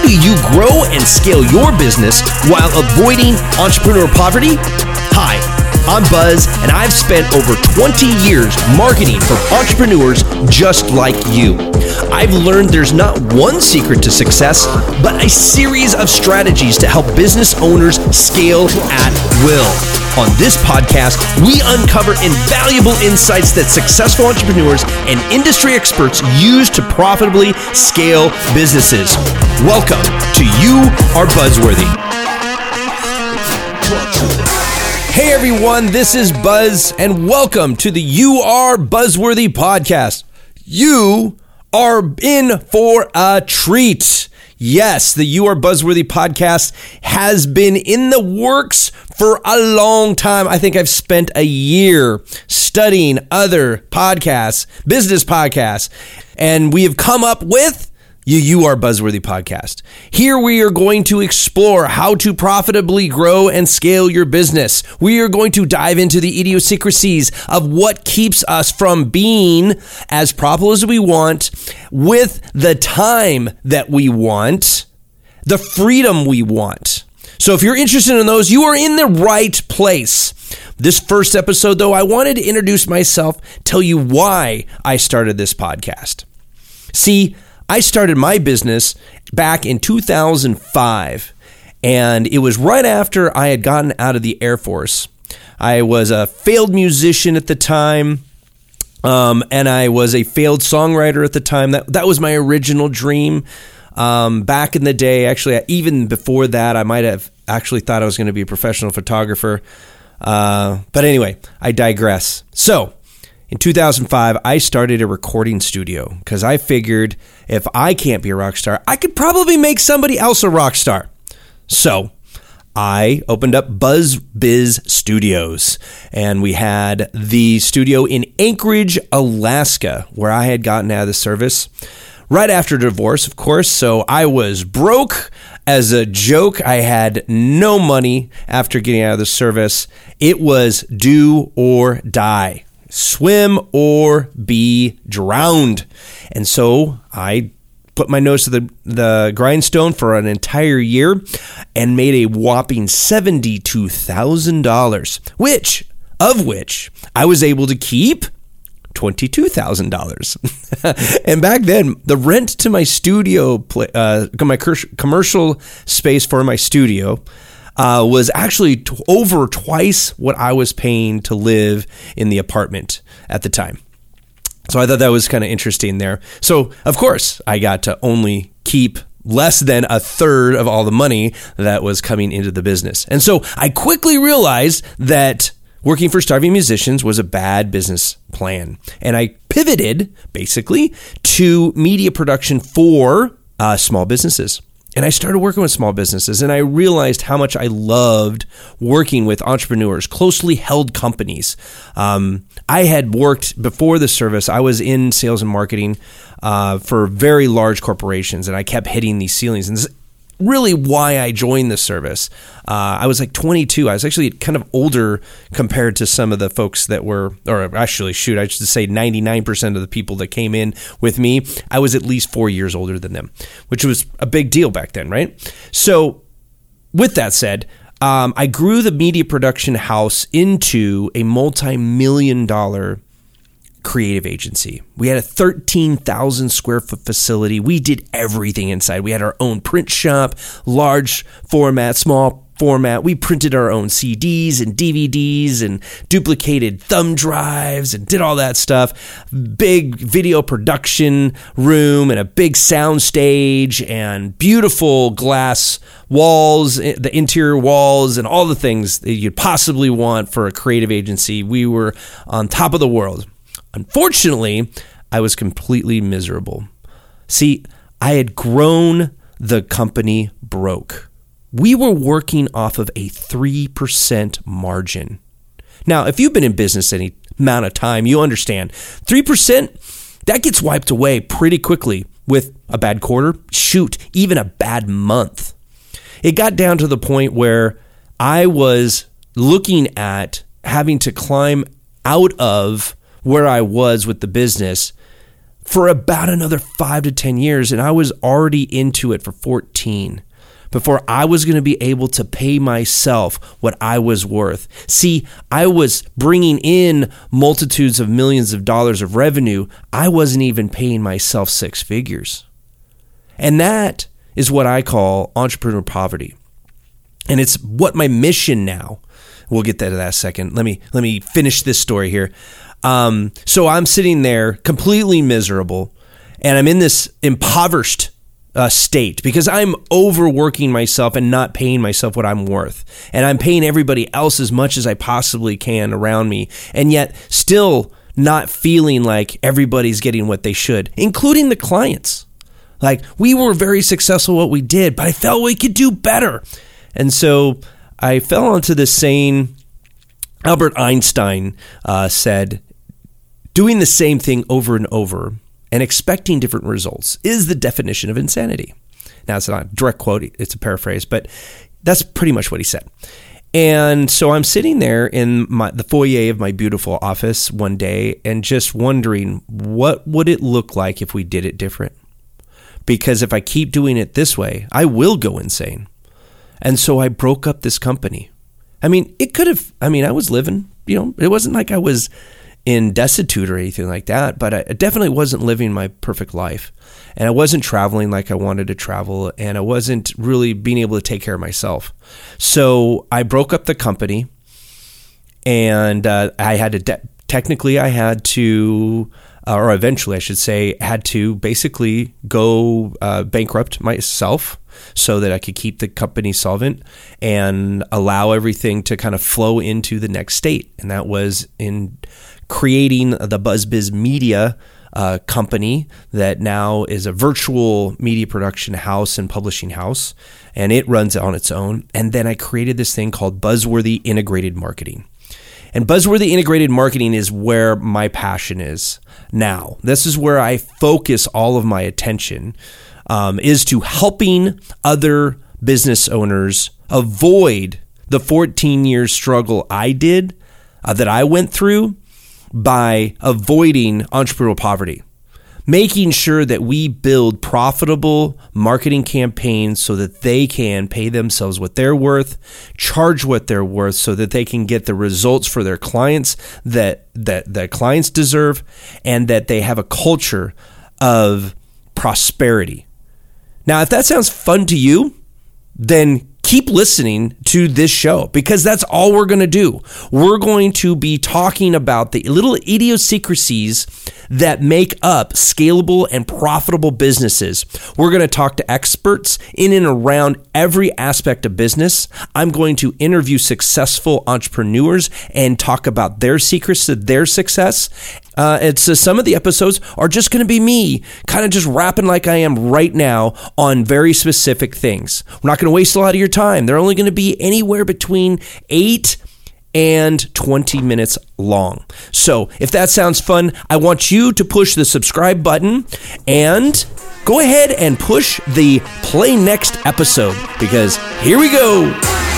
How do you grow and scale your business while avoiding entrepreneur poverty? Hi, I'm Buzz, and I've spent over 20 years marketing for entrepreneurs just like you. I've learned there's not one secret to success, but a series of strategies to help business owners scale at will. On this podcast, we uncover invaluable insights that successful entrepreneurs and industry experts use to profitably scale businesses. Welcome to You Are Buzzworthy. Hey everyone, this is Buzz, and welcome to the You Are Buzzworthy podcast. You are in for a treat. Yes, the You Are Buzzworthy podcast has been in the works for a long time. I think I've spent a year studying other podcasts, business podcasts, and we have come up with you, you are Buzzworthy Podcast. Here we are going to explore how to profitably grow and scale your business. We are going to dive into the idiosyncrasies of what keeps us from being as profitable as we want with the time that we want, the freedom we want. So if you're interested in those, you are in the right place. This first episode, though, I wanted to introduce myself, tell you why I started this podcast. See, I started my business back in 2005, and it was right after I had gotten out of the Air Force. I was a failed musician at the time. Um, and I was a failed songwriter at the time. That that was my original dream. Um, back in the day, actually, even before that, I might have actually thought I was going to be a professional photographer. Uh, but anyway, I digress. So, in 2005, I started a recording studio because I figured if I can't be a rock star, I could probably make somebody else a rock star. So I opened up Buzz Biz Studios, and we had the studio in Anchorage, Alaska, where I had gotten out of the service right after divorce, of course. So I was broke as a joke. I had no money after getting out of the service. It was do or die swim or be drowned. And so I put my nose to the, the grindstone for an entire year and made a whopping $72,000, which, of which I was able to keep $22,000. and back then, the rent to my studio, uh, my commercial space for my studio, uh, was actually t- over twice what I was paying to live in the apartment at the time. So I thought that was kind of interesting there. So, of course, I got to only keep less than a third of all the money that was coming into the business. And so I quickly realized that working for starving musicians was a bad business plan. And I pivoted basically to media production for uh, small businesses. And I started working with small businesses and I realized how much I loved working with entrepreneurs, closely held companies. Um, I had worked before the service, I was in sales and marketing uh, for very large corporations and I kept hitting these ceilings. And really why I joined the service. Uh, I was like 22. I was actually kind of older compared to some of the folks that were, or actually, shoot, I should say 99% of the people that came in with me. I was at least four years older than them, which was a big deal back then, right? So, with that said, um, I grew the media production house into a multi million dollar creative agency. We had a 13,000 square foot facility. We did everything inside. We had our own print shop, large format, small format. We printed our own CDs and DVDs and duplicated thumb drives and did all that stuff. Big video production room and a big sound stage and beautiful glass walls, the interior walls and all the things that you'd possibly want for a creative agency. We were on top of the world. Unfortunately, I was completely miserable. See, I had grown the company broke. We were working off of a 3% margin. Now, if you've been in business any amount of time, you understand 3%, that gets wiped away pretty quickly with a bad quarter, shoot, even a bad month. It got down to the point where I was looking at having to climb out of where I was with the business for about another five to 10 years. And I was already into it for 14 before I was going to be able to pay myself what I was worth. See, I was bringing in multitudes of millions of dollars of revenue. I wasn't even paying myself six figures. And that is what I call entrepreneur poverty. And it's what my mission now. We'll get to that second. Let me let me finish this story here. Um, so I'm sitting there completely miserable, and I'm in this impoverished uh, state because I'm overworking myself and not paying myself what I'm worth. And I'm paying everybody else as much as I possibly can around me. And yet, still not feeling like everybody's getting what they should, including the clients. Like, we were very successful what we did, but I felt we could do better. And so I fell onto this saying Albert Einstein uh, said, doing the same thing over and over and expecting different results is the definition of insanity. Now, it's not a direct quote, it's a paraphrase, but that's pretty much what he said. And so I'm sitting there in my, the foyer of my beautiful office one day and just wondering what would it look like if we did it different? Because if I keep doing it this way, I will go insane. And so I broke up this company. I mean, it could have, I mean, I was living, you know, it wasn't like I was in destitute or anything like that, but I definitely wasn't living my perfect life. And I wasn't traveling like I wanted to travel, and I wasn't really being able to take care of myself. So I broke up the company, and uh, I had to, de- technically, I had to, uh, or eventually, I should say, had to basically go uh, bankrupt myself so that I could keep the company solvent and allow everything to kind of flow into the next state. And that was in creating the BuzzBiz Media uh, company that now is a virtual media production house and publishing house, and it runs on its own. And then I created this thing called Buzzworthy Integrated Marketing. And Buzzworthy Integrated Marketing is where my passion is now. This is where I focus all of my attention, um, is to helping other business owners avoid the 14 year struggle I did, uh, that I went through, by avoiding entrepreneurial poverty, making sure that we build profitable marketing campaigns so that they can pay themselves what they're worth, charge what they're worth so that they can get the results for their clients that that that clients deserve and that they have a culture of prosperity. Now, if that sounds fun to you, then keep listening to this show because that's all we're going to do. We're going to be talking about the little idiosyncrasies that make up scalable and profitable businesses. We're going to talk to experts in and around every aspect of business. I'm going to interview successful entrepreneurs and talk about their secrets to their success. Uh, it's uh, some of the episodes are just going to be me kind of just rapping like I am right now on very specific things. We're not going to waste a lot of your time. They're only going to be anywhere between eight and 20 minutes long. So, if that sounds fun, I want you to push the subscribe button and go ahead and push the play next episode because here we go.